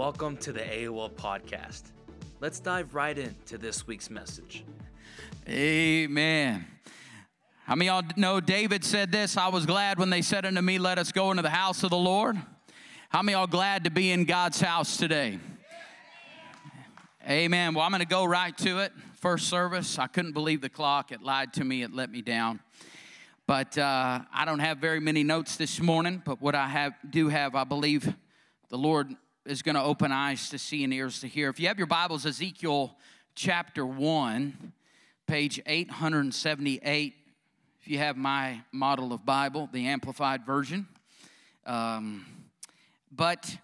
Welcome to the AOL podcast. Let's dive right into this week's message. Amen. How many y'all know David said this? I was glad when they said unto me, Let us go into the house of the Lord. How many y'all glad to be in God's house today? Amen. Well, I'm going to go right to it. First service, I couldn't believe the clock. It lied to me, it let me down. But uh, I don't have very many notes this morning, but what I have, do have, I believe the Lord is going to open eyes to see and ears to hear. If you have your Bibles, Ezekiel chapter 1, page 878. If you have my model of Bible, the Amplified Version. Um, but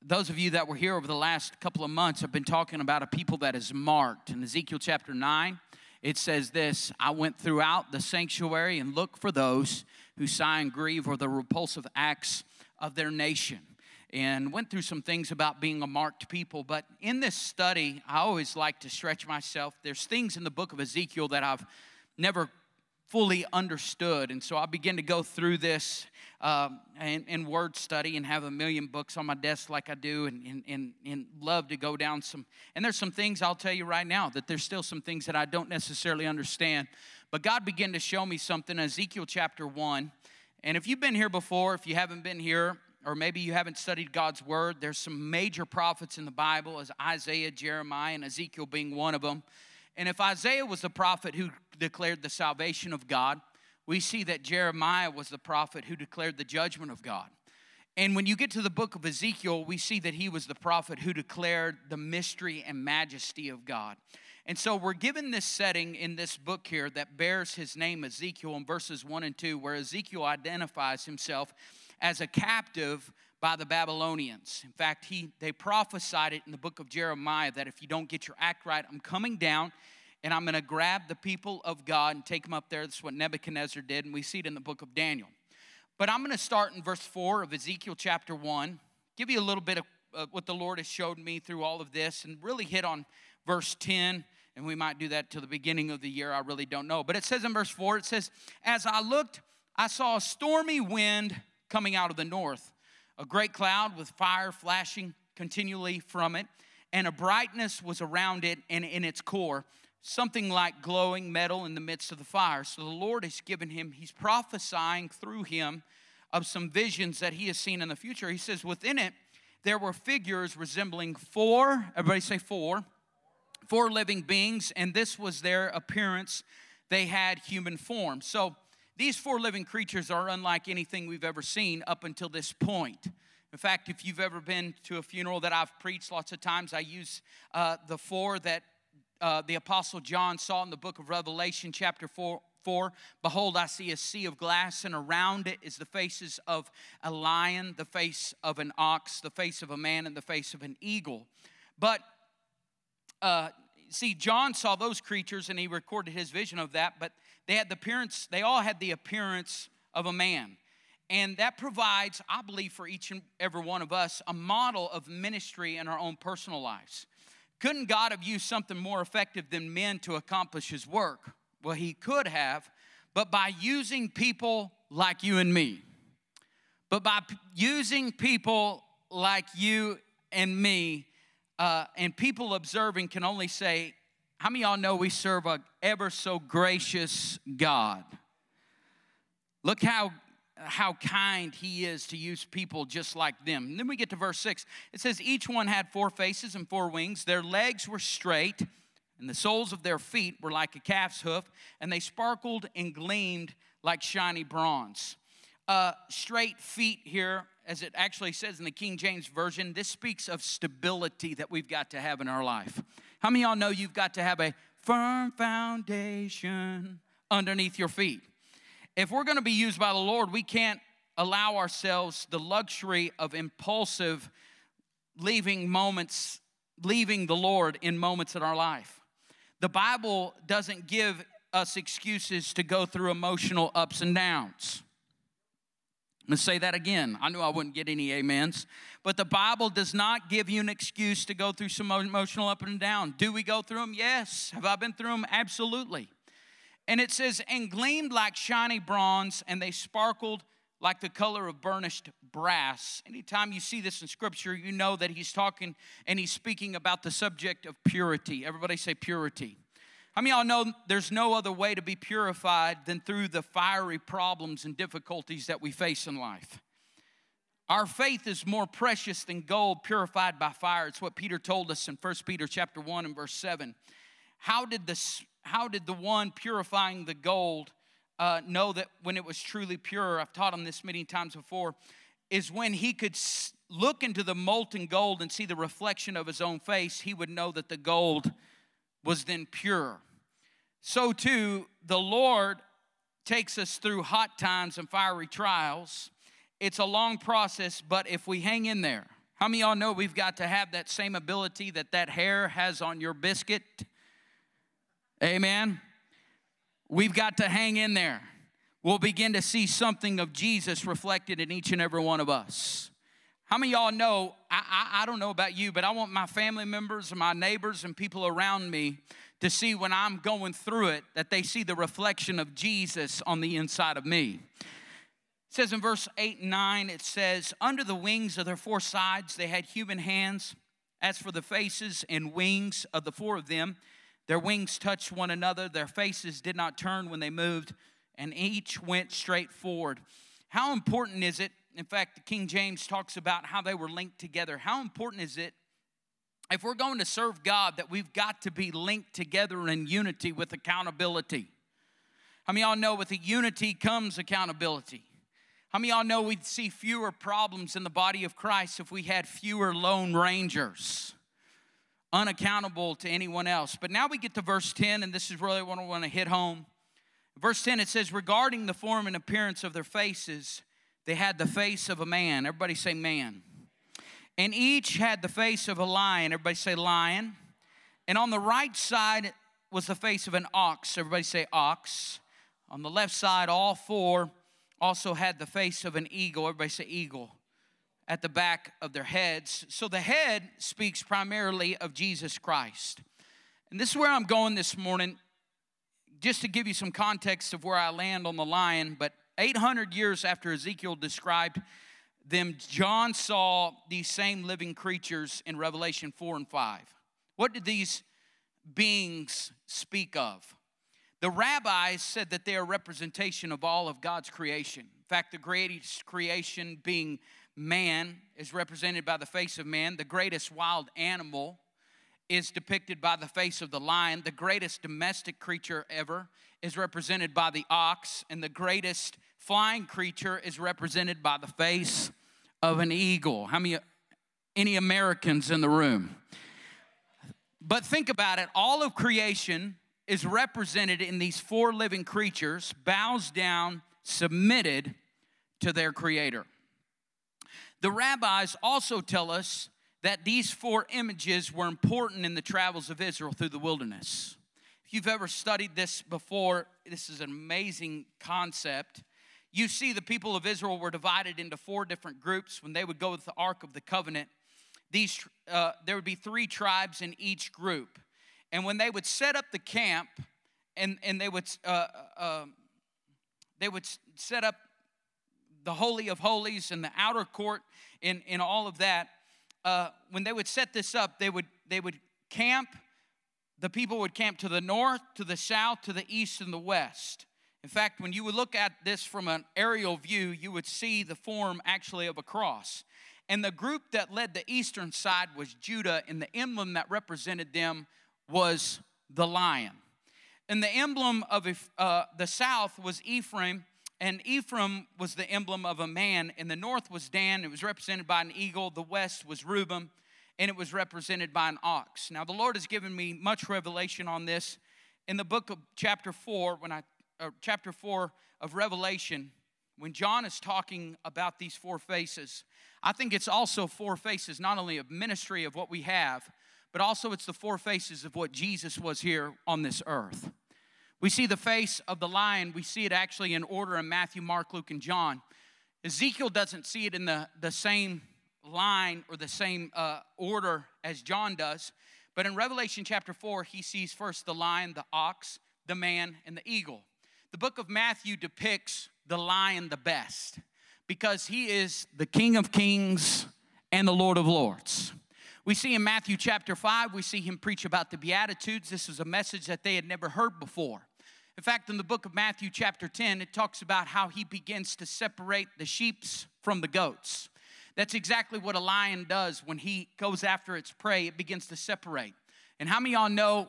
those of you that were here over the last couple of months have been talking about a people that is marked. In Ezekiel chapter 9, it says this I went throughout the sanctuary and looked for those who sigh and grieve or the repulsive acts of their nation and went through some things about being a marked people. But in this study, I always like to stretch myself. There's things in the book of Ezekiel that I've never fully understood. And so I begin to go through this um, in, in, word study and have a million books on my desk like I do and, and, and, and love to go down some. And there's some things I'll tell you right now that there's still some things that I don't necessarily understand. But God began to show me something in Ezekiel chapter 1. And if you've been here before, if you haven't been here, or maybe you haven't studied God's word, there's some major prophets in the Bible, as Isaiah, Jeremiah, and Ezekiel being one of them. And if Isaiah was the prophet who declared the salvation of God, we see that Jeremiah was the prophet who declared the judgment of God. And when you get to the book of Ezekiel, we see that he was the prophet who declared the mystery and majesty of God. And so we're given this setting in this book here that bears his name, Ezekiel, in verses 1 and 2, where Ezekiel identifies himself as a captive by the Babylonians. In fact, he, they prophesied it in the book of Jeremiah that if you don't get your act right, I'm coming down and I'm going to grab the people of God and take them up there. That's what Nebuchadnezzar did, and we see it in the book of Daniel. But I'm going to start in verse 4 of Ezekiel chapter 1, give you a little bit of uh, what the Lord has showed me through all of this, and really hit on verse 10 and we might do that to the beginning of the year. I really don't know. But it says in verse 4, it says, As I looked, I saw a stormy wind coming out of the north, a great cloud with fire flashing continually from it, and a brightness was around it and in its core, something like glowing metal in the midst of the fire. So the Lord has given him, he's prophesying through him of some visions that he has seen in the future. He says, within it, there were figures resembling four, everybody say four, four living beings, and this was their appearance. They had human form. So these four living creatures are unlike anything we've ever seen up until this point. In fact, if you've ever been to a funeral that I've preached lots of times, I use uh, the four that uh, the Apostle John saw in the book of Revelation, chapter 4, 4 Behold, I see a sea of glass, and around it is the faces of a lion, the face of an ox, the face of a man, and the face of an eagle. But uh, see, John saw those creatures and he recorded his vision of that, but they had the appearance, they all had the appearance of a man. And that provides, I believe, for each and every one of us, a model of ministry in our own personal lives. Couldn't God have used something more effective than men to accomplish his work? Well, he could have, but by using people like you and me, but by p- using people like you and me, uh, and people observing can only say, how many y'all know we serve a ever so gracious God? Look how how kind he is to use people just like them. And then we get to verse 6. It says each one had four faces and four wings. Their legs were straight, and the soles of their feet were like a calf's hoof, and they sparkled and gleamed like shiny bronze. Uh, straight feet here, as it actually says in the King James Version, this speaks of stability that we've got to have in our life. How many y'all know you've got to have a firm foundation underneath your feet? If we're going to be used by the Lord, we can't allow ourselves the luxury of impulsive leaving moments, leaving the Lord in moments in our life. The Bible doesn't give us excuses to go through emotional ups and downs. Let's say that again. I knew I wouldn't get any amens. But the Bible does not give you an excuse to go through some emotional up and down. Do we go through them? Yes. Have I been through them? Absolutely. And it says, and gleamed like shiny bronze, and they sparkled like the color of burnished brass. Anytime you see this in scripture, you know that he's talking and he's speaking about the subject of purity. Everybody say purity. Many of y'all know there's no other way to be purified than through the fiery problems and difficulties that we face in life? Our faith is more precious than gold purified by fire. It's what Peter told us in 1 Peter chapter 1 and verse 7. How did, this, how did the one purifying the gold uh, know that when it was truly pure? I've taught him this many times before. Is when he could look into the molten gold and see the reflection of his own face, he would know that the gold was then pure. So, too, the Lord takes us through hot times and fiery trials it's a long process, but if we hang in there, how many y'all know we've got to have that same ability that that hair has on your biscuit? Amen. We've got to hang in there. We'll begin to see something of Jesus reflected in each and every one of us. How many y'all know? I, I, I, don't know about you, but I want my family members and my neighbors and people around me to see when I'm going through it that they see the reflection of Jesus on the inside of me. It says in verse 8 and 9, it says, Under the wings of their four sides they had human hands. As for the faces and wings of the four of them, their wings touched one another, their faces did not turn when they moved, and each went straight forward. How important is it? In fact, the King James talks about how they were linked together. How important is it if we're going to serve God that we've got to be linked together in unity with accountability? I mean, y'all know with the unity comes accountability. How many y'all know we'd see fewer problems in the body of Christ if we had fewer lone rangers, unaccountable to anyone else? But now we get to verse 10, and this is really what I want to hit home. Verse 10, it says, Regarding the form and appearance of their faces, they had the face of a man. Everybody say, man. And each had the face of a lion. Everybody say, lion. And on the right side was the face of an ox. Everybody say, ox. On the left side, all four also had the face of an eagle. Everybody say eagle at the back of their heads. So the head speaks primarily of Jesus Christ. And this is where I'm going this morning, just to give you some context of where I land on the lion. But 800 years after Ezekiel described them, John saw these same living creatures in Revelation 4 and 5. What did these beings speak of? The rabbis said that they are representation of all of God's creation. In fact, the greatest creation being man is represented by the face of man. The greatest wild animal is depicted by the face of the lion. The greatest domestic creature ever is represented by the ox. And the greatest flying creature is represented by the face of an eagle. How many, any Americans in the room? But think about it all of creation is represented in these four living creatures, bows down, submitted to their creator. The rabbis also tell us that these four images were important in the travels of Israel through the wilderness. If you've ever studied this before, this is an amazing concept. You see, the people of Israel were divided into four different groups when they would go with the Ark of the Covenant. These, uh, there would be three tribes in each group. And when they would set up the camp, and, and they would uh, uh, they would set up the holy of holies and the outer court and, in all of that. Uh, when they would set this up, they would they would camp. The people would camp to the north, to the south, to the east, and the west. In fact, when you would look at this from an aerial view, you would see the form actually of a cross. And the group that led the eastern side was Judah, and the emblem that represented them was the lion. And the emblem of uh, the south was Ephraim, and Ephraim was the emblem of a man. And the north was Dan, it was represented by an eagle. The west was Reuben, and it was represented by an ox. Now, the Lord has given me much revelation on this. In the book of chapter 4, when I, chapter 4 of Revelation, when John is talking about these four faces, I think it's also four faces, not only of ministry of what we have, but also it's the four faces of what Jesus was here on this earth. We see the face of the lion, we see it actually in order in Matthew, Mark, Luke, and John. Ezekiel doesn't see it in the, the same line or the same uh, order as John does, but in Revelation chapter 4, he sees first the lion, the ox, the man, and the eagle. The book of Matthew depicts the lion the best. because he is the King of Kings and the Lord of Lords. We see in Matthew chapter 5, we see him preach about the Beatitudes. This is a message that they had never heard before. In fact, in the book of Matthew, chapter 10, it talks about how he begins to separate the sheeps from the goats. That's exactly what a lion does when he goes after its prey, it begins to separate. And how many y'all know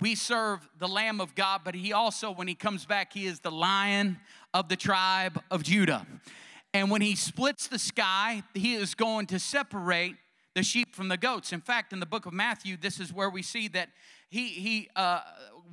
we serve the Lamb of God, but he also, when he comes back, he is the lion of the tribe of Judah. And when he splits the sky, he is going to separate the sheep from the goats. In fact, in the book of Matthew, this is where we see that he, he uh,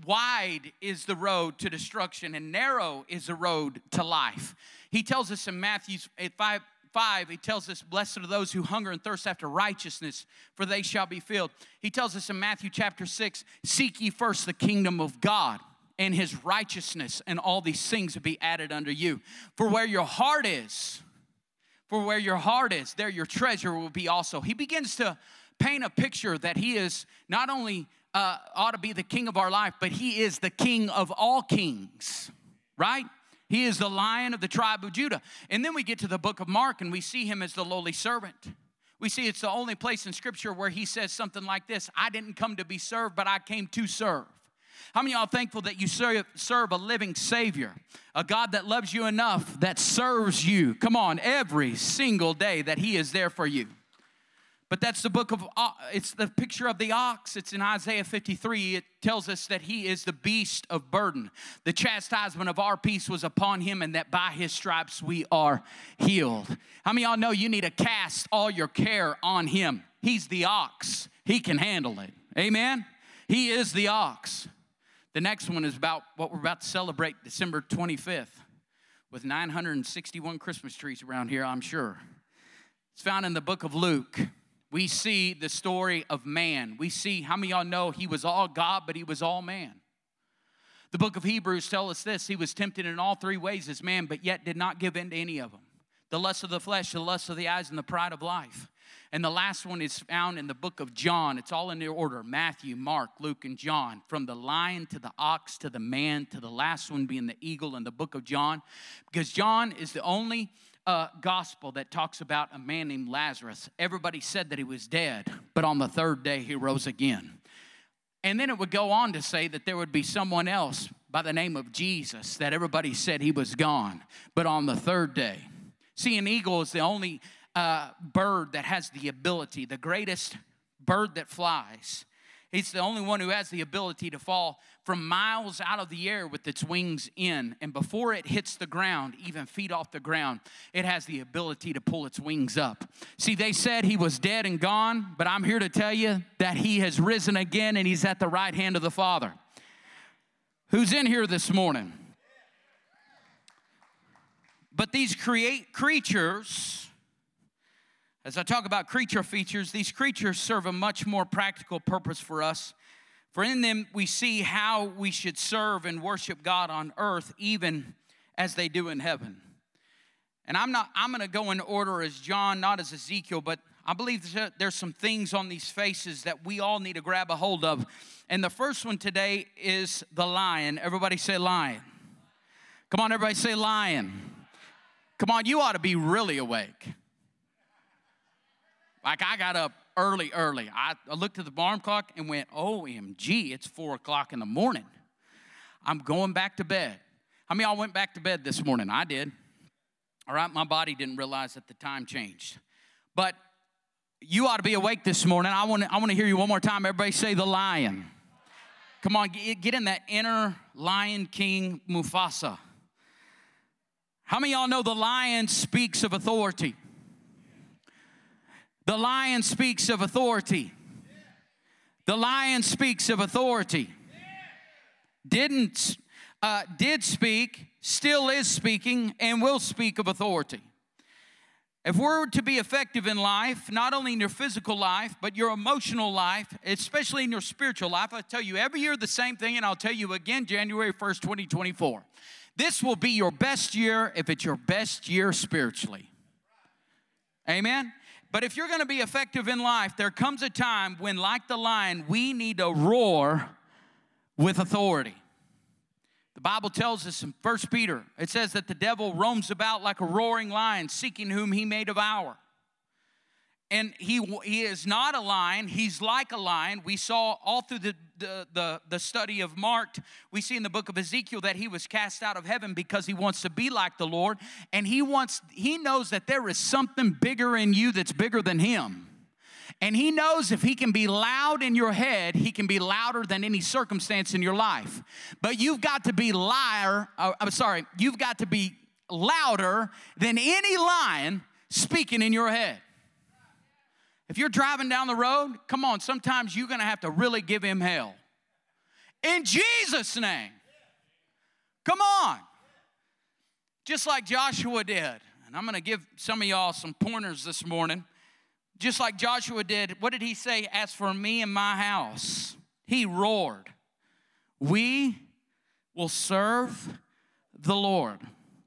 wide is the road to destruction and narrow is the road to life. He tells us in Matthew 5, 5, he tells us, Blessed are those who hunger and thirst after righteousness, for they shall be filled. He tells us in Matthew chapter 6, Seek ye first the kingdom of God and his righteousness, and all these things will be added unto you. For where your heart is, for where your heart is, there your treasure will be also. He begins to paint a picture that he is not only uh, ought to be the king of our life, but he is the king of all kings, right? He is the lion of the tribe of Judah. And then we get to the book of Mark and we see him as the lowly servant. We see it's the only place in scripture where he says something like this I didn't come to be served, but I came to serve. How many y'all thankful that you serve, serve a living Savior, a God that loves you enough that serves you? Come on, every single day that He is there for you. But that's the book of, uh, it's the picture of the ox. It's in Isaiah 53. It tells us that he is the beast of burden. The chastisement of our peace was upon him, and that by his stripes we are healed. How many y'all know you need to cast all your care on him? He's the ox, he can handle it. Amen? He is the ox. The next one is about what we're about to celebrate December 25th with 961 Christmas trees around here, I'm sure. It's found in the book of Luke we see the story of man. We see how many y'all know he was all God, but he was all man. The book of Hebrews tells us this He was tempted in all three ways as man, but yet did not give in to any of them the lust of the flesh, the lust of the eyes, and the pride of life. And the last one is found in the book of John. It's all in the order Matthew, Mark, Luke, and John. From the lion to the ox to the man to the last one being the eagle in the book of John. Because John is the only uh, gospel that talks about a man named Lazarus. Everybody said that he was dead, but on the third day he rose again. And then it would go on to say that there would be someone else by the name of Jesus that everybody said he was gone, but on the third day. See, an eagle is the only uh, bird that has the ability, the greatest bird that flies. He's the only one who has the ability to fall from miles out of the air with its wings in. And before it hits the ground, even feet off the ground, it has the ability to pull its wings up. See, they said he was dead and gone, but I'm here to tell you that he has risen again and he's at the right hand of the Father. Who's in here this morning? But these create creatures, as I talk about creature features, these creatures serve a much more practical purpose for us for in them we see how we should serve and worship God on earth, even as they do in heaven. And I'm not, I'm gonna go in order as John, not as Ezekiel, but I believe there's some things on these faces that we all need to grab a hold of. And the first one today is the lion. Everybody say lion. Come on, everybody say lion. Come on, you ought to be really awake. Like I got up early, early. I, I looked at the alarm clock and went, OMG, it's four o'clock in the morning. I'm going back to bed. How many y'all went back to bed this morning? I did. All right, my body didn't realize that the time changed. But you ought to be awake this morning. I want to I want to hear you one more time. Everybody say the lion. Come on, get, get in that inner lion king Mufasa. How many y'all know the lion speaks of authority? The lion speaks of authority. The lion speaks of authority. Didn't, uh, did speak, still is speaking, and will speak of authority. If we're to be effective in life, not only in your physical life, but your emotional life, especially in your spiritual life, I tell you every year the same thing, and I'll tell you again January 1st, 2024. This will be your best year if it's your best year spiritually. Amen? But if you're going to be effective in life, there comes a time when, like the lion, we need to roar with authority. The Bible tells us in 1 Peter, it says that the devil roams about like a roaring lion, seeking whom he may devour. And he, he is not a lion, he's like a lion. We saw all through the, the, the, the study of Mark, we see in the book of Ezekiel that he was cast out of heaven because he wants to be like the Lord. And he wants, he knows that there is something bigger in you that's bigger than him. And he knows if he can be loud in your head, he can be louder than any circumstance in your life. But you've got to be liar, uh, I'm sorry, you've got to be louder than any lion speaking in your head. If you're driving down the road, come on, sometimes you're gonna have to really give him hell. In Jesus' name. Come on. Just like Joshua did. And I'm gonna give some of y'all some pointers this morning just like Joshua did, what did he say? As for me and my house, he roared, We will serve the Lord.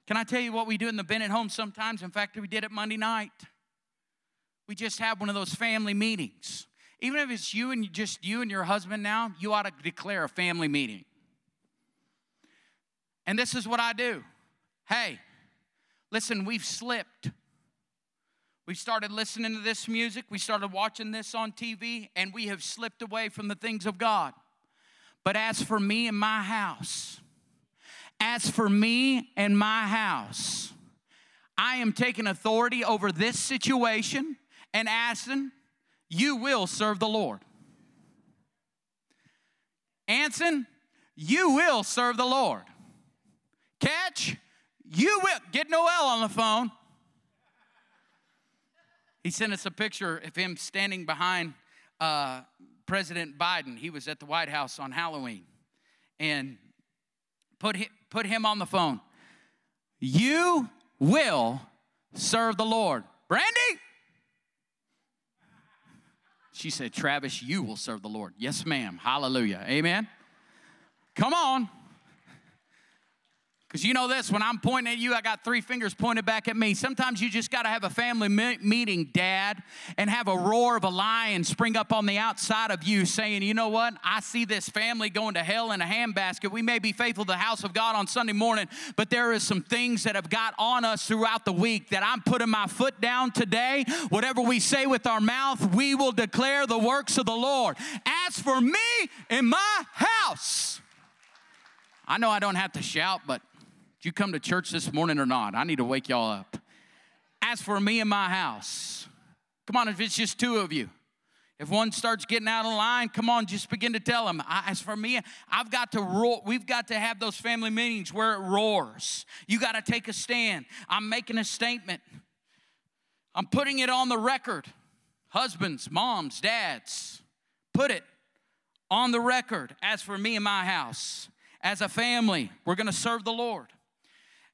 Can I tell you what we do in the Bennett home sometimes? In fact, we did it Monday night. We just have one of those family meetings. Even if it's you and just you and your husband now, you ought to declare a family meeting. And this is what I do. Hey, listen, we've slipped. We started listening to this music, we started watching this on TV, and we have slipped away from the things of God. But as for me and my house, as for me and my house, I am taking authority over this situation and asking, You will serve the Lord. Anson, you will serve the Lord. Catch, you will. Get Noel on the phone. He sent us a picture of him standing behind uh, President Biden. He was at the White House on Halloween and put put him on the phone. You will serve the Lord. Brandy? She said, Travis, you will serve the Lord. Yes, ma'am. Hallelujah. Amen. Come on. Because you know this, when I'm pointing at you, I got three fingers pointed back at me. Sometimes you just got to have a family me- meeting, Dad, and have a roar of a lion spring up on the outside of you saying, you know what? I see this family going to hell in a handbasket. We may be faithful to the house of God on Sunday morning, but there is some things that have got on us throughout the week that I'm putting my foot down today. Whatever we say with our mouth, we will declare the works of the Lord. As for me in my house, I know I don't have to shout, but did you come to church this morning or not? I need to wake y'all up. As for me and my house, come on, if it's just two of you, if one starts getting out of line, come on, just begin to tell them. As for me, I've got to roar. We've got to have those family meetings where it roars. You got to take a stand. I'm making a statement. I'm putting it on the record. Husbands, moms, dads, put it on the record. As for me and my house, as a family, we're going to serve the Lord.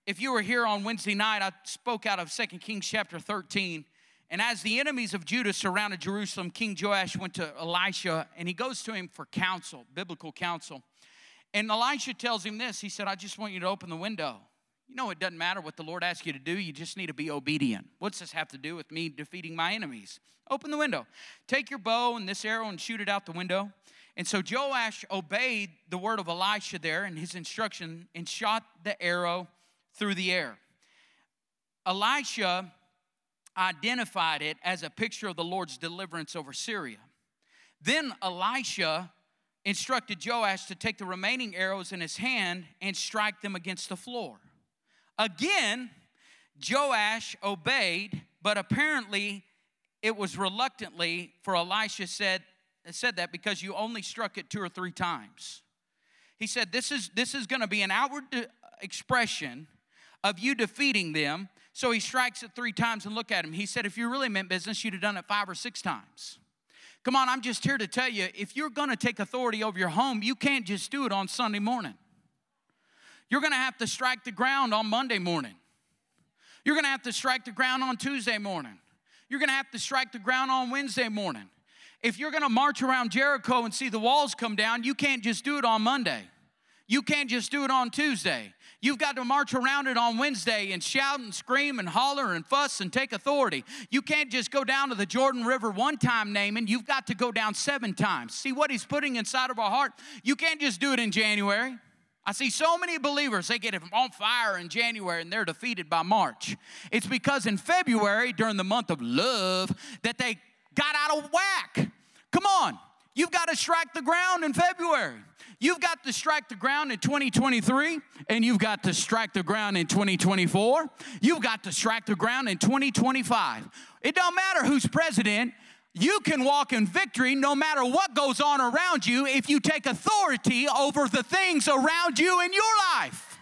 If you were here on Wednesday night, I spoke out of 2 Kings chapter 13. And as the enemies of Judah surrounded Jerusalem, King Joash went to Elisha and he goes to him for counsel, biblical counsel. And Elisha tells him this He said, I just want you to open the window. You know, it doesn't matter what the Lord asks you to do, you just need to be obedient. What's this have to do with me defeating my enemies? Open the window. Take your bow and this arrow and shoot it out the window. And so Joash obeyed the word of Elisha there and his instruction and shot the arrow through the air. Elisha identified it as a picture of the Lord's deliverance over Syria. Then Elisha instructed Joash to take the remaining arrows in his hand and strike them against the floor. Again, Joash obeyed, but apparently it was reluctantly, for Elisha said, said that because you only struck it two or three times. He said, This is, this is going to be an outward uh, expression of you defeating them. So he strikes it three times and look at him. He said, if you really meant business, you'd have done it five or six times. Come on, I'm just here to tell you if you're gonna take authority over your home, you can't just do it on Sunday morning. You're gonna have to strike the ground on Monday morning. You're gonna have to strike the ground on Tuesday morning. You're gonna have to strike the ground on Wednesday morning. If you're gonna march around Jericho and see the walls come down, you can't just do it on Monday. You can't just do it on Tuesday. You've got to march around it on Wednesday and shout and scream and holler and fuss and take authority. You can't just go down to the Jordan River one time Naaman, you've got to go down seven times. See what he's putting inside of our heart? You can't just do it in January. I see so many believers, they get on fire in January and they're defeated by March. It's because in February, during the month of love, that they got out of whack. Come on, you've got to strike the ground in February. You've got to strike the ground in 2023, and you've got to strike the ground in 2024. You've got to strike the ground in 2025. It don't matter who's president, you can walk in victory no matter what goes on around you if you take authority over the things around you in your life.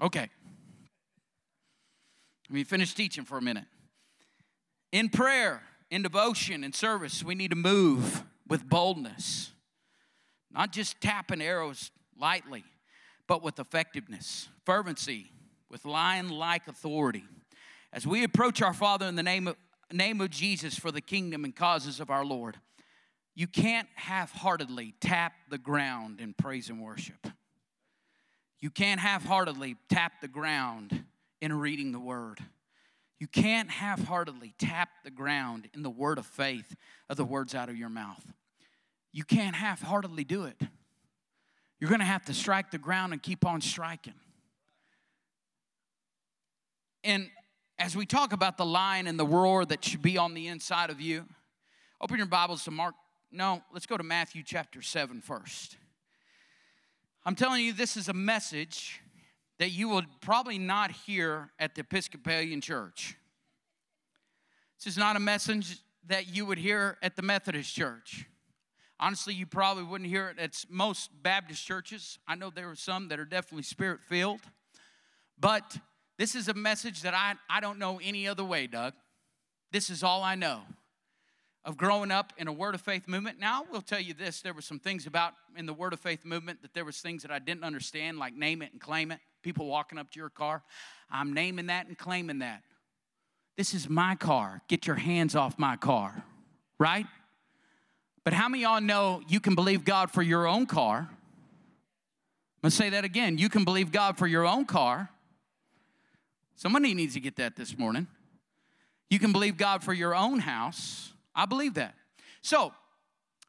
Okay. Let me finish teaching for a minute. In prayer, in devotion, in service, we need to move with boldness, not just tapping arrows lightly, but with effectiveness, fervency, with lion like authority. As we approach our Father in the name of, name of Jesus for the kingdom and causes of our Lord, you can't half heartedly tap the ground in praise and worship. You can't half heartedly tap the ground in reading the word. You can't half heartedly tap the ground in the word of faith of the words out of your mouth. You can't half heartedly do it. You're going to have to strike the ground and keep on striking. And as we talk about the lion and the roar that should be on the inside of you, open your Bibles to Mark. No, let's go to Matthew chapter 7 first. I'm telling you, this is a message that you will probably not hear at the Episcopalian Church. This is not a message that you would hear at the Methodist Church. Honestly, you probably wouldn't hear it at most Baptist churches. I know there are some that are definitely spirit filled, but this is a message that I, I don't know any other way, Doug. This is all I know of growing up in a Word of Faith movement. Now, I will tell you this there were some things about in the Word of Faith movement that there was things that I didn't understand, like name it and claim it. People walking up to your car, I'm naming that and claiming that. This is my car. Get your hands off my car, right? But how many y'all know you can believe God for your own car? I'm gonna say that again. You can believe God for your own car Somebody needs to get that this morning. You can believe God for your own house. I believe that. So,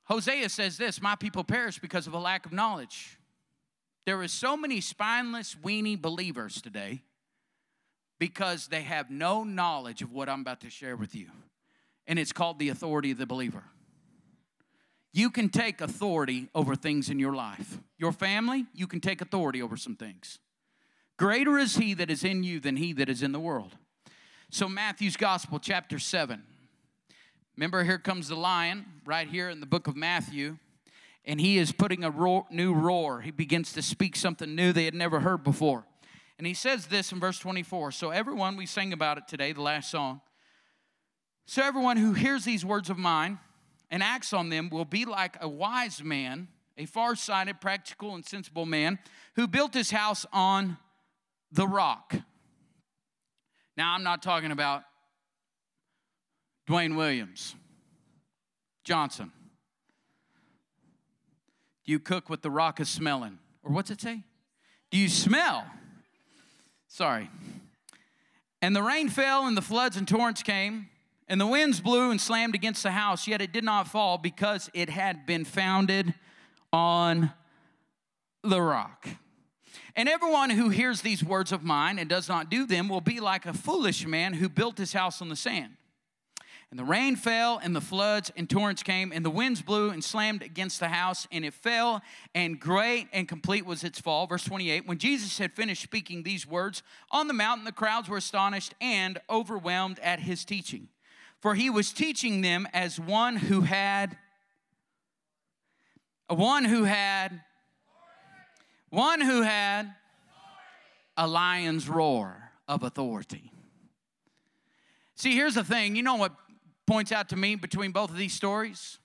Hosea says this My people perish because of a lack of knowledge. There are so many spineless, weenie believers today because they have no knowledge of what I'm about to share with you. And it's called the authority of the believer. You can take authority over things in your life. Your family, you can take authority over some things. Greater is he that is in you than he that is in the world. So, Matthew's Gospel, chapter 7. Remember, here comes the lion right here in the book of Matthew, and he is putting a roar, new roar. He begins to speak something new they had never heard before. And he says this in verse 24. So, everyone, we sang about it today, the last song. So, everyone who hears these words of mine and acts on them will be like a wise man, a far sighted, practical, and sensible man who built his house on the rock. Now, I'm not talking about Dwayne Williams, Johnson. Do you cook with the rock is smelling? Or what's it say? Do you smell? Sorry. And the rain fell, and the floods and torrents came, and the winds blew and slammed against the house, yet it did not fall because it had been founded on the rock. And everyone who hears these words of mine and does not do them will be like a foolish man who built his house on the sand. And the rain fell, and the floods and torrents came, and the winds blew and slammed against the house, and it fell, and great and complete was its fall. Verse 28 When Jesus had finished speaking these words on the mountain, the crowds were astonished and overwhelmed at his teaching. For he was teaching them as one who had, one who had one who had a lion's roar of authority. See, here's the thing you know what points out to me between both of these stories?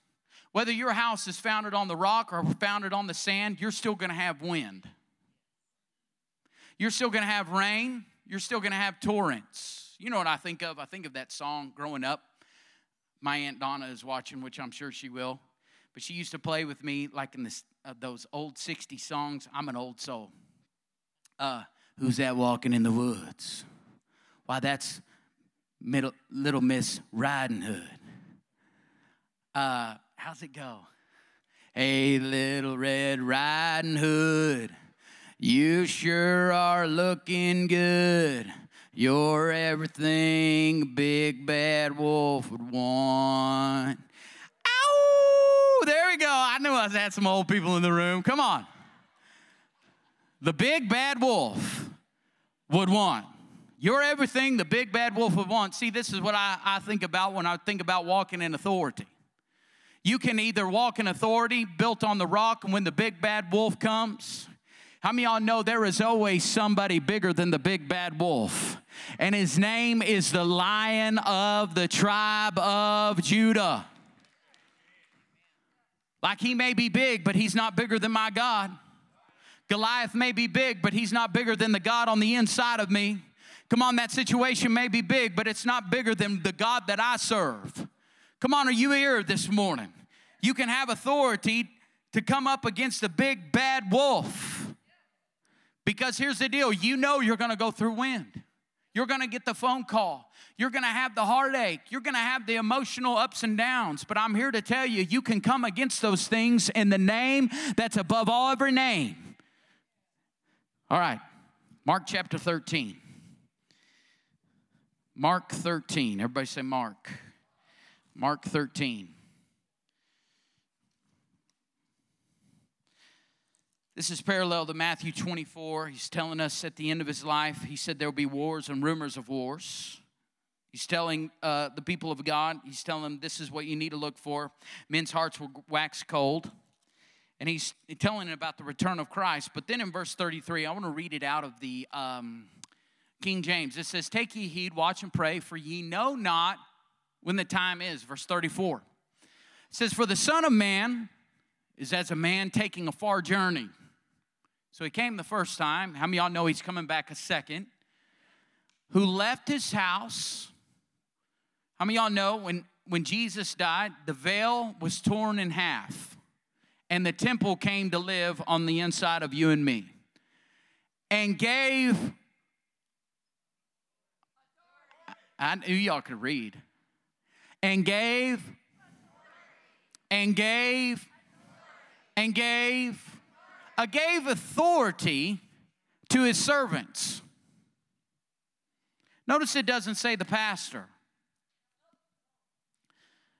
Whether your house is founded on the rock or founded on the sand, you're still gonna have wind. You're still gonna have rain. You're still gonna have torrents. You know what I think of? I think of that song growing up. My Aunt Donna is watching, which I'm sure she will. But she used to play with me like in this uh, those old 60 songs. I'm an old soul. Uh, who's that walking in the woods? Why, that's middle, Little Miss Riding Hood. Uh, how's it go? Hey, little Red Riding Hood, you sure are looking good. You're everything a big bad wolf would want. Ow! There we go. I knew I had some old people in the room. Come on. The big bad wolf would want. You're everything the big bad wolf would want. See, this is what I, I think about when I think about walking in authority. You can either walk in authority built on the rock, and when the big bad wolf comes, how many y'all know there is always somebody bigger than the big bad wolf? And his name is the lion of the tribe of Judah. Like he may be big, but he's not bigger than my God. Goliath may be big, but he's not bigger than the God on the inside of me. Come on, that situation may be big, but it's not bigger than the God that I serve. Come on, are you here this morning? You can have authority to come up against the big bad wolf. Because here's the deal you know you're gonna go through wind. You're gonna get the phone call. You're gonna have the heartache. You're gonna have the emotional ups and downs. But I'm here to tell you, you can come against those things in the name that's above all every name. All right, Mark chapter 13. Mark 13. Everybody say Mark. Mark 13. This is parallel to Matthew 24. He's telling us at the end of his life, he said there will be wars and rumors of wars. He's telling uh, the people of God, he's telling them this is what you need to look for. Men's hearts will wax cold. And he's telling about the return of Christ. But then in verse 33, I want to read it out of the um, King James. It says, Take ye heed, watch and pray, for ye know not when the time is. Verse 34. It says, For the Son of Man is as a man taking a far journey so he came the first time. How many y'all know he's coming back a second? Who left his house. How many y'all know when, when Jesus died, the veil was torn in half and the temple came to live on the inside of you and me and gave. I knew y'all could read. And gave, and gave, and gave I gave authority to his servants. Notice it doesn't say the pastor.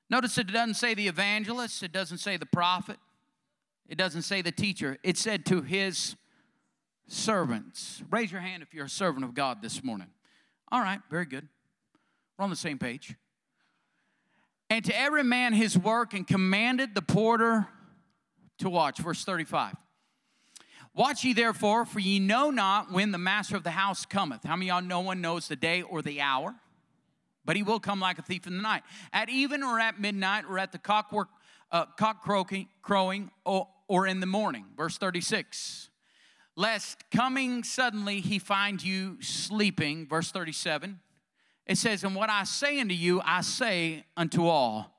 Notice it doesn't say the evangelist, it doesn't say the prophet, it doesn't say the teacher. It said to his servants. Raise your hand if you're a servant of God this morning. All right, very good. We're on the same page. And to every man his work, and commanded the porter to watch. Verse 35. Watch ye therefore, for ye know not when the master of the house cometh. How many y'all no one knows the day or the hour? But he will come like a thief in the night. At even or at midnight or at the cockwork, uh, cock croaking, crowing or, or in the morning. Verse 36. Lest coming suddenly he find you sleeping. Verse 37. It says, And what I say unto you, I say unto all,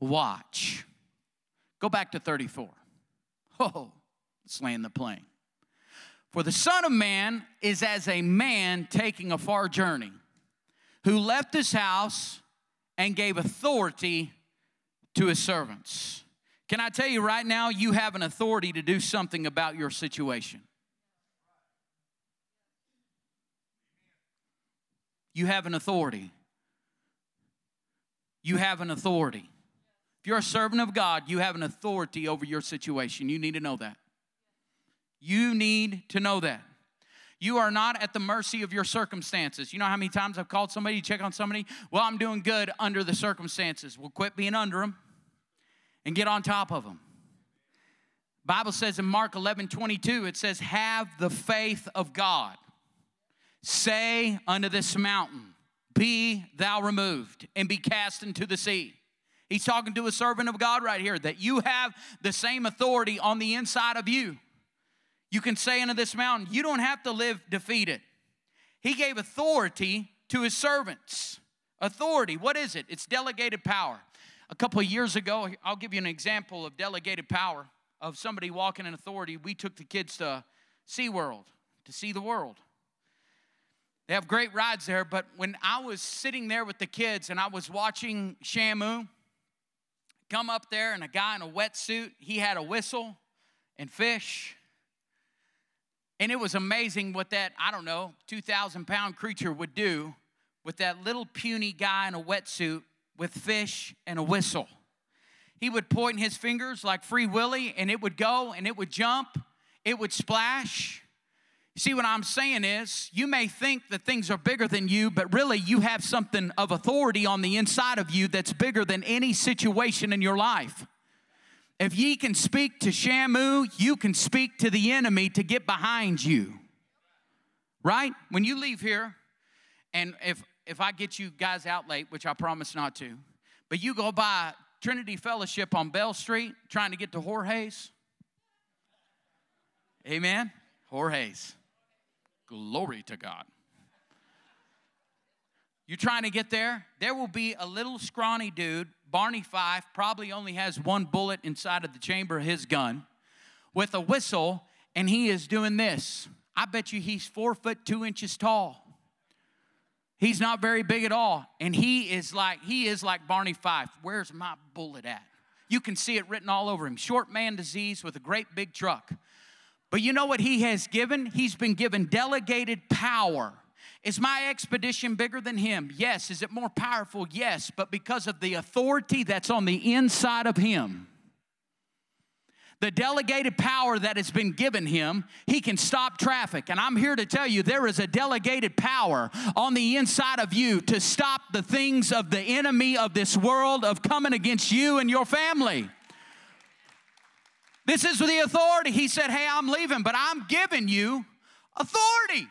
watch. Go back to 34. Oh, Let's land the plane. For the Son of Man is as a man taking a far journey, who left his house and gave authority to his servants. Can I tell you right now, you have an authority to do something about your situation. You have an authority. You have an authority. If you're a servant of God, you have an authority over your situation. You need to know that. You need to know that. You are not at the mercy of your circumstances. You know how many times I've called somebody, check on somebody? Well, I'm doing good under the circumstances. Well, quit being under them and get on top of them. Bible says in Mark 11, 22, it says, have the faith of God. Say unto this mountain, be thou removed and be cast into the sea. He's talking to a servant of God right here that you have the same authority on the inside of you. You can say unto this mountain, You don't have to live defeated. He gave authority to his servants. Authority, what is it? It's delegated power. A couple of years ago, I'll give you an example of delegated power of somebody walking in authority. We took the kids to SeaWorld to see the world. They have great rides there, but when I was sitting there with the kids and I was watching Shamu come up there and a guy in a wetsuit, he had a whistle and fish. And it was amazing what that, I don't know, 2,000 pound creature would do with that little puny guy in a wetsuit with fish and a whistle. He would point his fingers like Free Willy and it would go and it would jump, it would splash. See, what I'm saying is, you may think that things are bigger than you, but really you have something of authority on the inside of you that's bigger than any situation in your life. If ye can speak to Shamu, you can speak to the enemy to get behind you. Right? When you leave here, and if if I get you guys out late, which I promise not to, but you go by Trinity Fellowship on Bell Street trying to get to Jorge's. Amen. Jorge's. Glory to God. You're trying to get there? There will be a little scrawny dude, Barney Fife, probably only has one bullet inside of the chamber of his gun, with a whistle, and he is doing this. I bet you he's four foot two inches tall. He's not very big at all. And he is like, he is like Barney Fife. Where's my bullet at? You can see it written all over him. Short man disease with a great big truck. But you know what he has given? He's been given delegated power. Is my expedition bigger than him? Yes. Is it more powerful? Yes. But because of the authority that's on the inside of him, the delegated power that has been given him, he can stop traffic. And I'm here to tell you there is a delegated power on the inside of you to stop the things of the enemy of this world of coming against you and your family. This is the authority. He said, Hey, I'm leaving, but I'm giving you authority.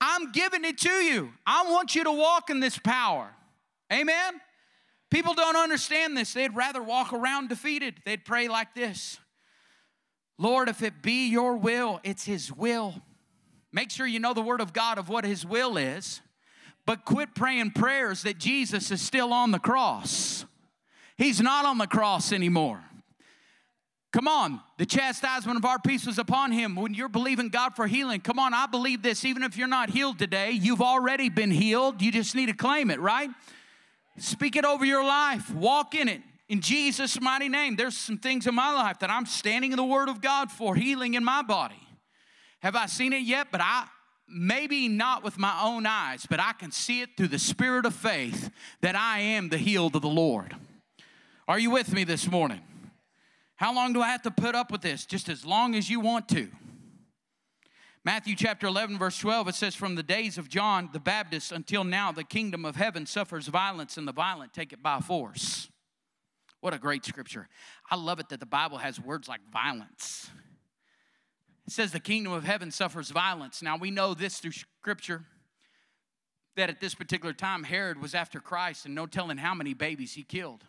I'm giving it to you. I want you to walk in this power. Amen? People don't understand this. They'd rather walk around defeated. They'd pray like this Lord, if it be your will, it's His will. Make sure you know the Word of God of what His will is, but quit praying prayers that Jesus is still on the cross. He's not on the cross anymore. Come on, the chastisement of our peace was upon him. When you're believing God for healing, come on, I believe this. Even if you're not healed today, you've already been healed. You just need to claim it, right? Speak it over your life, walk in it. In Jesus' mighty name, there's some things in my life that I'm standing in the Word of God for healing in my body. Have I seen it yet? But I, maybe not with my own eyes, but I can see it through the spirit of faith that I am the healed of the Lord. Are you with me this morning? How long do I have to put up with this? Just as long as you want to. Matthew chapter 11, verse 12, it says, From the days of John the Baptist until now, the kingdom of heaven suffers violence, and the violent take it by force. What a great scripture. I love it that the Bible has words like violence. It says, The kingdom of heaven suffers violence. Now, we know this through scripture that at this particular time, Herod was after Christ, and no telling how many babies he killed.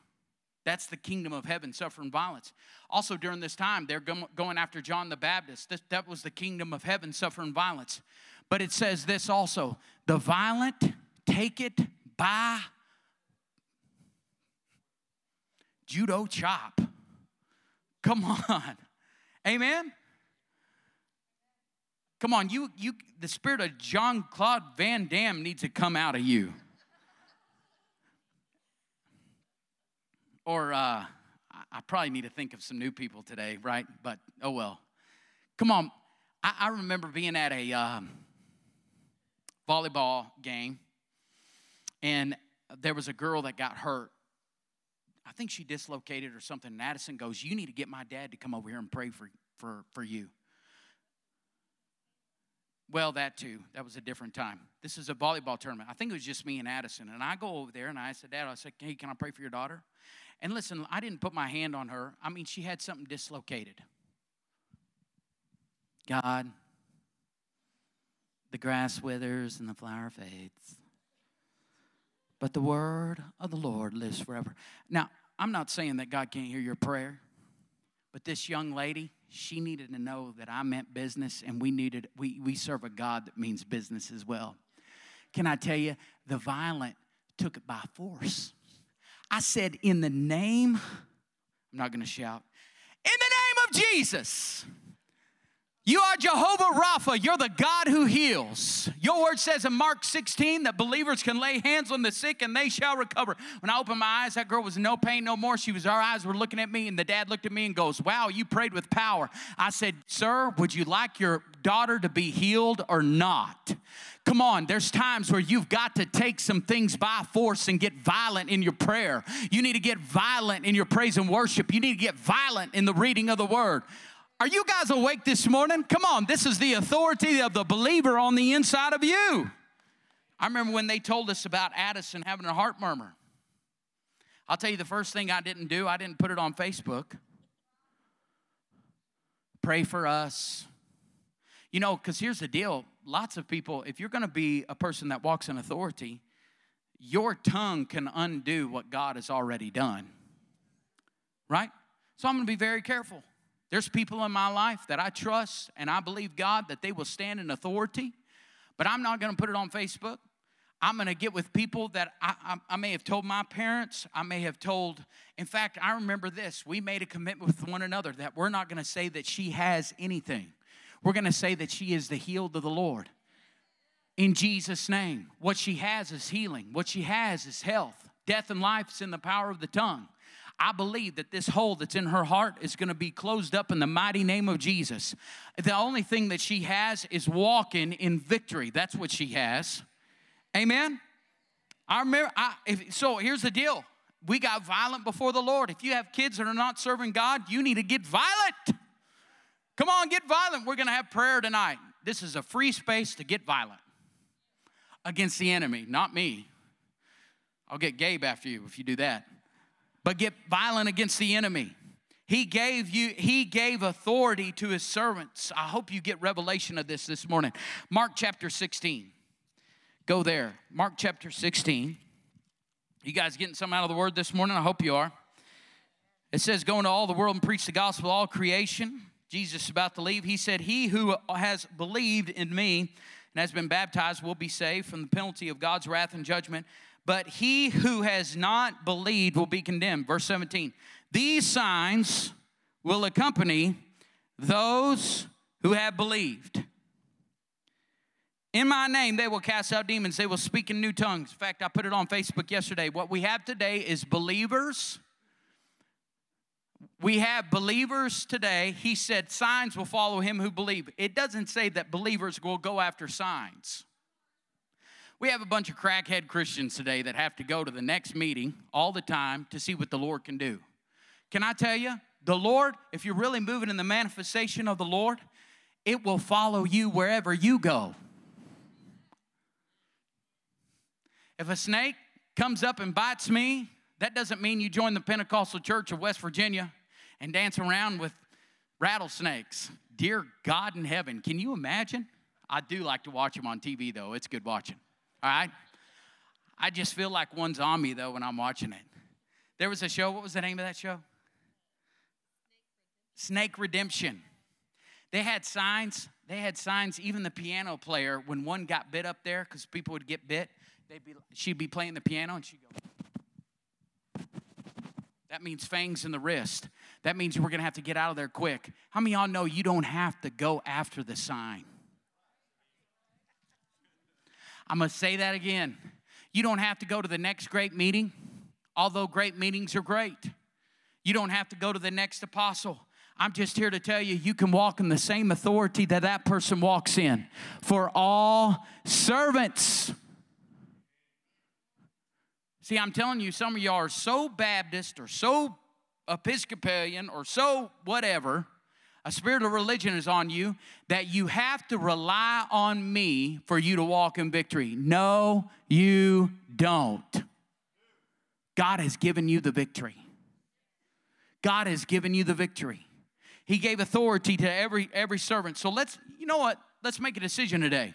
That's the kingdom of heaven suffering violence. Also, during this time, they're going after John the Baptist. That was the kingdom of heaven suffering violence. But it says this also the violent take it by judo chop. Come on. Amen. Come on, you you the spirit of Jean-Claude Van Damme needs to come out of you. Or uh, I probably need to think of some new people today, right? But oh well. Come on. I, I remember being at a um, volleyball game, and there was a girl that got hurt. I think she dislocated or something. And Addison goes, You need to get my dad to come over here and pray for, for, for you. Well, that too. That was a different time. This is a volleyball tournament. I think it was just me and Addison. And I go over there and I said, Dad, I said, Hey, can I pray for your daughter? And listen, I didn't put my hand on her. I mean, she had something dislocated. God, the grass withers and the flower fades, but the word of the Lord lives forever. Now, I'm not saying that God can't hear your prayer, but this young lady, she needed to know that I meant business and we needed we, we serve a God that means business as well. Can I tell you, the violent took it by force. I said, in the name, I'm not gonna shout, in the name of Jesus, You are Jehovah Rapha. You're the God who heals. Your word says in Mark 16 that believers can lay hands on the sick and they shall recover. When I opened my eyes, that girl was no pain no more. She was, our eyes were looking at me, and the dad looked at me and goes, Wow, you prayed with power. I said, Sir, would you like your daughter to be healed or not? Come on, there's times where you've got to take some things by force and get violent in your prayer. You need to get violent in your praise and worship. You need to get violent in the reading of the word. Are you guys awake this morning? Come on, this is the authority of the believer on the inside of you. I remember when they told us about Addison having a heart murmur. I'll tell you the first thing I didn't do, I didn't put it on Facebook. Pray for us. You know, because here's the deal lots of people, if you're gonna be a person that walks in authority, your tongue can undo what God has already done. Right? So I'm gonna be very careful. There's people in my life that I trust and I believe God that they will stand in authority, but I'm not going to put it on Facebook. I'm going to get with people that I, I, I, may have told my parents. I may have told, in fact, I remember this. We made a commitment with one another that we're not going to say that she has anything. We're going to say that she is the healed of the Lord. In Jesus' name. What she has is healing, what she has is health. Death and life is in the power of the tongue. I believe that this hole that's in her heart is going to be closed up in the mighty name of Jesus. The only thing that she has is walking in victory. That's what she has. Amen. I remember. I, if, so here's the deal. We got violent before the Lord. If you have kids that are not serving God, you need to get violent. Come on, get violent. We're going to have prayer tonight. This is a free space to get violent against the enemy, not me. I'll get Gabe after you if you do that but get violent against the enemy. He gave you he gave authority to his servants. I hope you get revelation of this this morning. Mark chapter 16. Go there. Mark chapter 16. You guys getting some out of the word this morning? I hope you are. It says, Go into all the world and preach the gospel all creation. Jesus is about to leave. He said, He who has believed in me and has been baptized will be saved from the penalty of God's wrath and judgment but he who has not believed will be condemned. Verse 17. These signs will accompany those who have believed. In my name, they will cast out demons. They will speak in new tongues. In fact, I put it on Facebook yesterday. What we have today is believers. We have believers today. He said, signs will follow him who believe. It doesn't say that believers will go after signs. We have a bunch of crackhead Christians today that have to go to the next meeting all the time to see what the Lord can do. Can I tell you, the Lord, if you're really moving in the manifestation of the Lord, it will follow you wherever you go. If a snake comes up and bites me, that doesn't mean you join the Pentecostal Church of West Virginia and dance around with rattlesnakes. Dear God in heaven, can you imagine? I do like to watch them on TV, though. It's good watching. All right? I just feel like one's on me though when I'm watching it. There was a show, what was the name of that show? Snake Redemption. They had signs, they had signs, even the piano player, when one got bit up there, because people would get bit, they'd be, she'd be playing the piano and she'd go. That means fangs in the wrist. That means we're gonna have to get out of there quick. How many y'all know you don't have to go after the sign? I'm going to say that again. You don't have to go to the next great meeting, although great meetings are great. You don't have to go to the next apostle. I'm just here to tell you, you can walk in the same authority that that person walks in for all servants. See, I'm telling you, some of y'all are so Baptist or so Episcopalian or so whatever a spirit of religion is on you that you have to rely on me for you to walk in victory. No, you don't. God has given you the victory. God has given you the victory. He gave authority to every every servant. So let's, you know what? Let's make a decision today.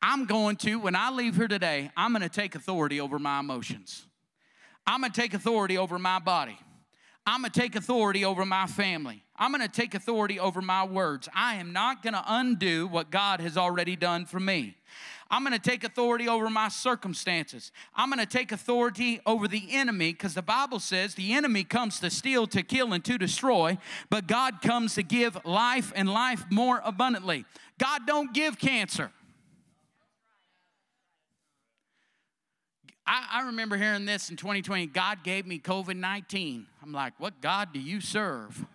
I'm going to, when I leave here today, I'm going to take authority over my emotions. I'm going to take authority over my body. I'm going to take authority over my family. I'm going to take authority over my words. I am not going to undo what God has already done for me. I'm going to take authority over my circumstances. I'm going to take authority over the enemy because the Bible says the enemy comes to steal, to kill, and to destroy, but God comes to give life and life more abundantly. God don't give cancer. I, I remember hearing this in 2020 God gave me COVID 19. I'm like, what God do you serve?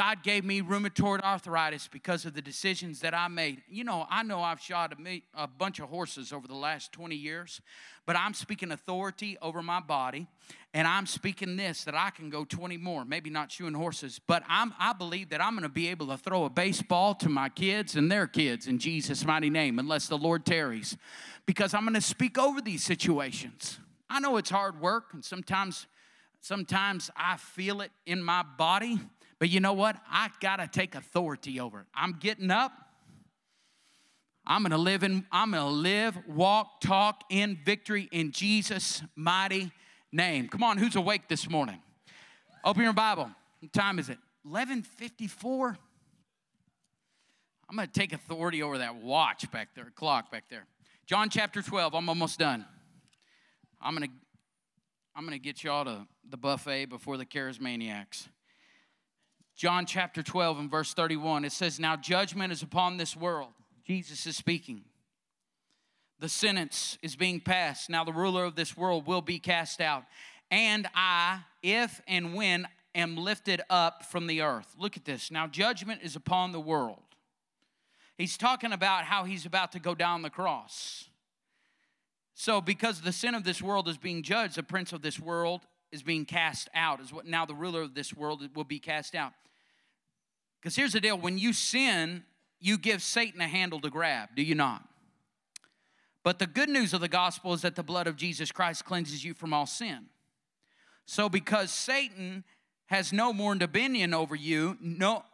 God gave me rheumatoid arthritis because of the decisions that I made. You know, I know I've shot a, a, bunch of horses over the last 20 years, but I'm speaking authority over my body, and I'm speaking this that I can go 20 more, maybe not shoeing horses, but I'm, I believe that I'm going to be able to throw a baseball to my kids and their kids in Jesus' mighty name, unless the Lord tarries, because I'm going to speak over these situations. I know it's hard work, and sometimes, sometimes I feel it in my body but you know what? I got to take authority over it. I'm getting up. I'm going to live in I'm going to live, walk, talk in victory in Jesus mighty name. Come on, who's awake this morning? Open your Bible. What time is it? 11:54. I'm going to take authority over that watch back there, clock back there. John chapter 12. I'm almost done. I'm going to I'm going to get y'all to the buffet before the charismaniacs. John chapter 12 and verse 31, it says, Now judgment is upon this world. Jesus is speaking. The sentence is being passed. Now the ruler of this world will be cast out. And I, if and when am lifted up from the earth. Look at this. Now judgment is upon the world. He's talking about how he's about to go down the cross. So, because the sin of this world is being judged, the prince of this world is being cast out. Is what now the ruler of this world will be cast out. Because here's the deal when you sin, you give Satan a handle to grab, do you not? But the good news of the gospel is that the blood of Jesus Christ cleanses you from all sin. So, because Satan has no more dominion over you, no,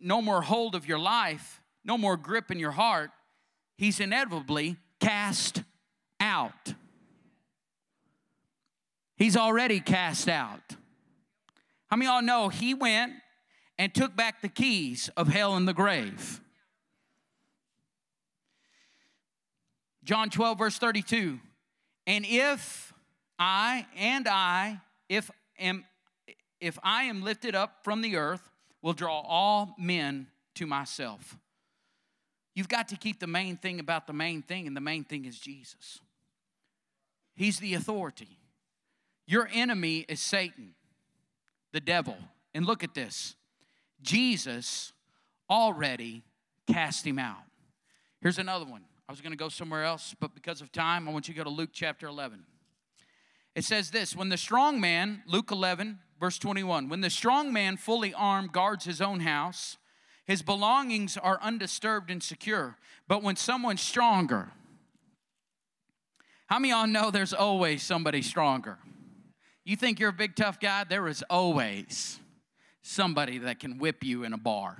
no more hold of your life, no more grip in your heart, he's inevitably cast out. He's already cast out. How many y'all know he went and took back the keys of hell and the grave. John 12, verse 32. And if I and I, if am if I am lifted up from the earth, will draw all men to myself. You've got to keep the main thing about the main thing, and the main thing is Jesus. He's the authority. Your enemy is Satan, the devil. And look at this Jesus already cast him out. Here's another one. I was going to go somewhere else, but because of time, I want you to go to Luke chapter 11. It says this When the strong man, Luke 11, verse 21, when the strong man, fully armed, guards his own house, his belongings are undisturbed and secure. But when someone stronger, how many of y'all know there's always somebody stronger? You think you're a big tough guy? There is always somebody that can whip you in a bar.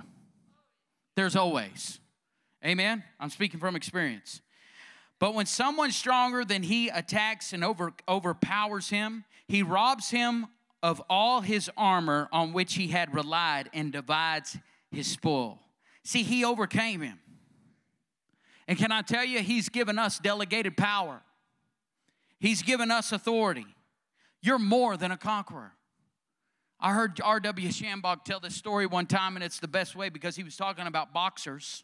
There's always. Amen? I'm speaking from experience. But when someone stronger than he attacks and over, overpowers him, he robs him of all his armor on which he had relied and divides his spoil. See, he overcame him. And can I tell you, he's given us delegated power, he's given us authority. You're more than a conqueror. I heard R.W. Schambach tell this story one time, and it's the best way because he was talking about boxers.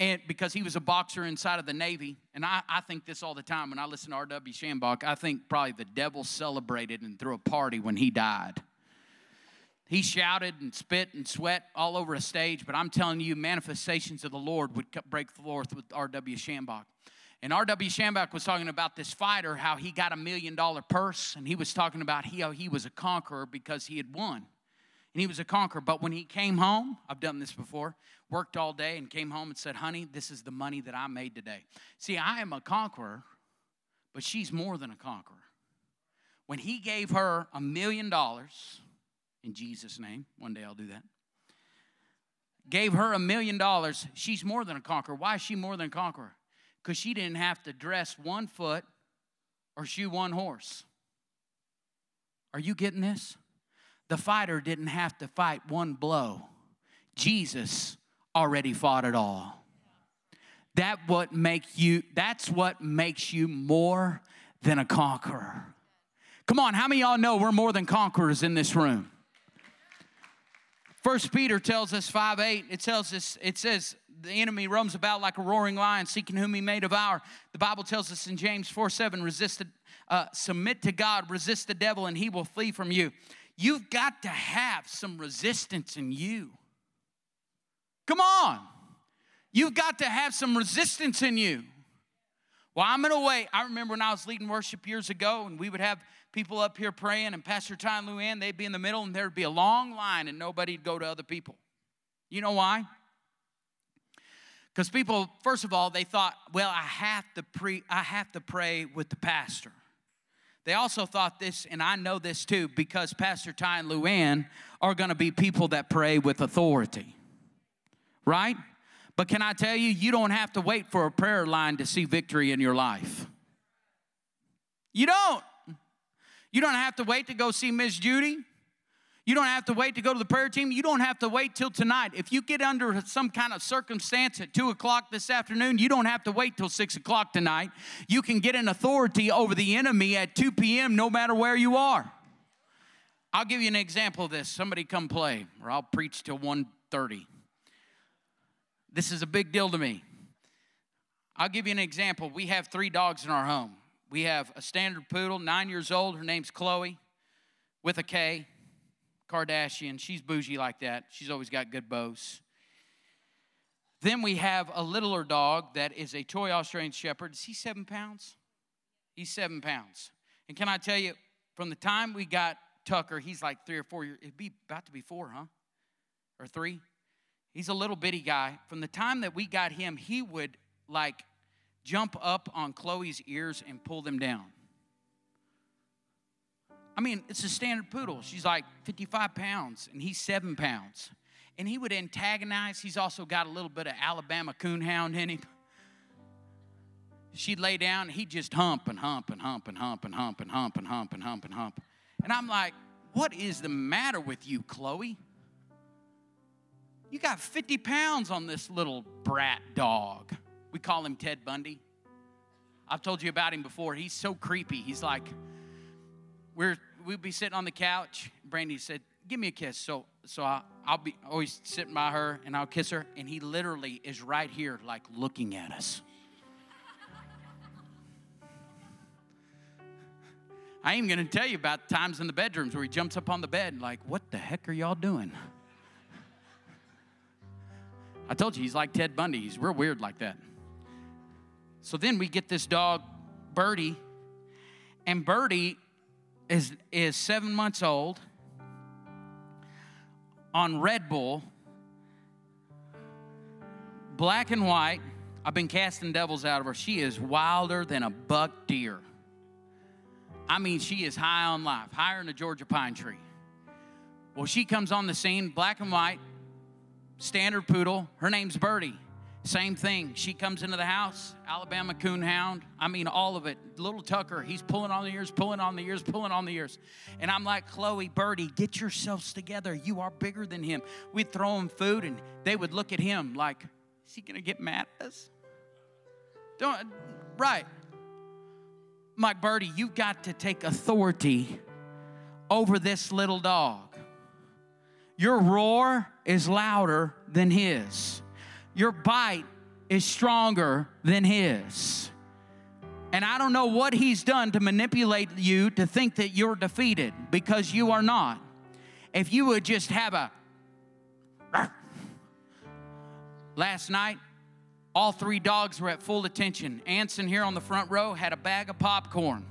And because he was a boxer inside of the Navy, and I, I think this all the time when I listen to R.W. Schambach, I think probably the devil celebrated and threw a party when he died. He shouted and spit and sweat all over a stage, but I'm telling you, manifestations of the Lord would break forth with R.W. Schambach. And R.W. Schambach was talking about this fighter, how he got a million dollar purse, and he was talking about how he was a conqueror because he had won. And he was a conqueror. But when he came home, I've done this before, worked all day and came home and said, Honey, this is the money that I made today. See, I am a conqueror, but she's more than a conqueror. When he gave her a million dollars, in Jesus' name, one day I'll do that, gave her a million dollars, she's more than a conqueror. Why is she more than a conqueror? Because she didn't have to dress one foot or shoe one horse. Are you getting this? The fighter didn't have to fight one blow. Jesus already fought it all. that what make you that's what makes you more than a conqueror. Come on, how many y'all know we're more than conquerors in this room? First Peter tells us 5 8, it tells us, it says, the enemy roams about like a roaring lion, seeking whom he may devour. The Bible tells us in James 4 7, resist, uh, submit to God, resist the devil, and he will flee from you. You've got to have some resistance in you. Come on. You've got to have some resistance in you. Well, I'm going to wait. I remember when I was leading worship years ago, and we would have people up here praying, and Pastor Ty and Luann, they'd be in the middle, and there'd be a long line, and nobody'd go to other people. You know why? Because people, first of all, they thought, well, I have to pre I have to pray with the pastor. They also thought this, and I know this too, because Pastor Ty and Luann are gonna be people that pray with authority. Right? But can I tell you, you don't have to wait for a prayer line to see victory in your life. You don't. You don't have to wait to go see Miss Judy. You don't have to wait to go to the prayer team. You don't have to wait till tonight. If you get under some kind of circumstance at 2 o'clock this afternoon, you don't have to wait till 6 o'clock tonight. You can get an authority over the enemy at 2 p.m. no matter where you are. I'll give you an example of this. Somebody come play, or I'll preach till 1.30. This is a big deal to me. I'll give you an example. We have three dogs in our home. We have a standard poodle, nine years old. Her name's Chloe, with a K, Kardashian. She's bougie like that. She's always got good bows. Then we have a littler dog that is a toy Australian Shepherd. Is he seven pounds? He's seven pounds. And can I tell you, from the time we got Tucker, he's like three or four years. It'd be about to be four, huh? Or three? He's a little bitty guy. From the time that we got him, he would like jump up on Chloe's ears and pull them down. I mean, it's a standard poodle. She's like 55 pounds, and he's seven pounds. And he would antagonize. He's also got a little bit of Alabama coonhound in him. She'd lay down, he'd just hump and hump and hump and hump and hump and hump and hump and hump and hump. And I'm like, what is the matter with you, Chloe? You got 50 pounds on this little brat dog. We call him Ted Bundy. I've told you about him before. He's so creepy. He's like, we're we'd be sitting on the couch. Brandy said, "Give me a kiss." So so I, I'll be always sitting by her and I'll kiss her, and he literally is right here, like looking at us. I ain't gonna tell you about times in the bedrooms where he jumps up on the bed, like, "What the heck are y'all doing?" I told you he's like Ted Bundy. He's real weird like that. So then we get this dog, Birdie, and Birdie is, is seven months old on Red Bull, black and white. I've been casting devils out of her. She is wilder than a buck deer. I mean, she is high on life, higher than a Georgia pine tree. Well, she comes on the scene, black and white, standard poodle. Her name's Birdie. Same thing. She comes into the house, Alabama coonhound. I mean, all of it. Little Tucker, he's pulling on the ears, pulling on the ears, pulling on the ears. And I'm like, Chloe, Birdie, get yourselves together. You are bigger than him. We'd throw him food, and they would look at him like, is he going to get mad at us? Don't, right. Mike Birdie, you've got to take authority over this little dog. Your roar is louder than his. Your bite is stronger than his. And I don't know what he's done to manipulate you to think that you're defeated because you are not. If you would just have a. Last night, all three dogs were at full attention. Anson here on the front row had a bag of popcorn.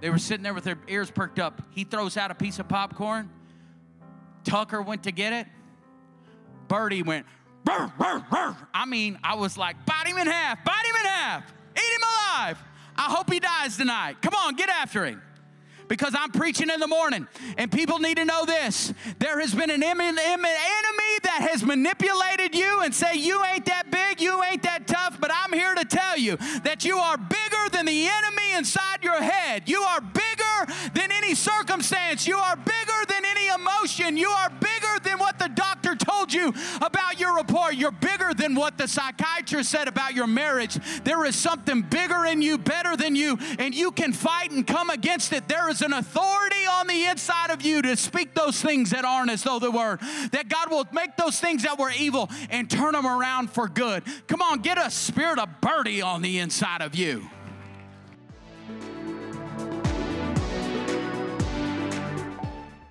They were sitting there with their ears perked up. He throws out a piece of popcorn. Tucker went to get it. Birdie went, burr, burr, burr. I mean, I was like, bite him in half, bite him in half, eat him alive. I hope he dies tonight. Come on, get after him. Because I'm preaching in the morning, and people need to know this. There has been an enemy that has manipulated you and say, You ain't that big, you ain't that tough, but I'm here to tell you that you are bigger than the enemy inside your head. You are bigger than any circumstance. You are bigger than any emotion. You are bigger than what the doctor told told you about your. You're bigger than what the psychiatrist said about your marriage. There is something bigger in you, better than you, and you can fight and come against it. There is an authority on the inside of you to speak those things that aren't as though they were. That God will make those things that were evil and turn them around for good. Come on, get a spirit of birdie on the inside of you.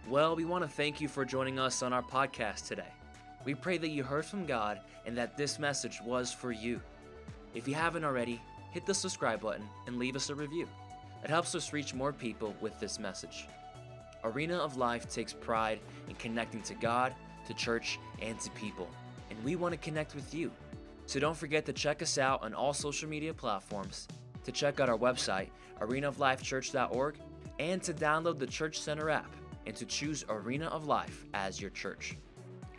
Well, we want to thank you for joining us on our podcast today. We pray that you heard from God and that this message was for you. If you haven't already, hit the subscribe button and leave us a review. It helps us reach more people with this message. Arena of Life takes pride in connecting to God, to church, and to people, and we want to connect with you. So don't forget to check us out on all social media platforms, to check out our website, arenaoflifechurch.org, and to download the Church Center app and to choose Arena of Life as your church.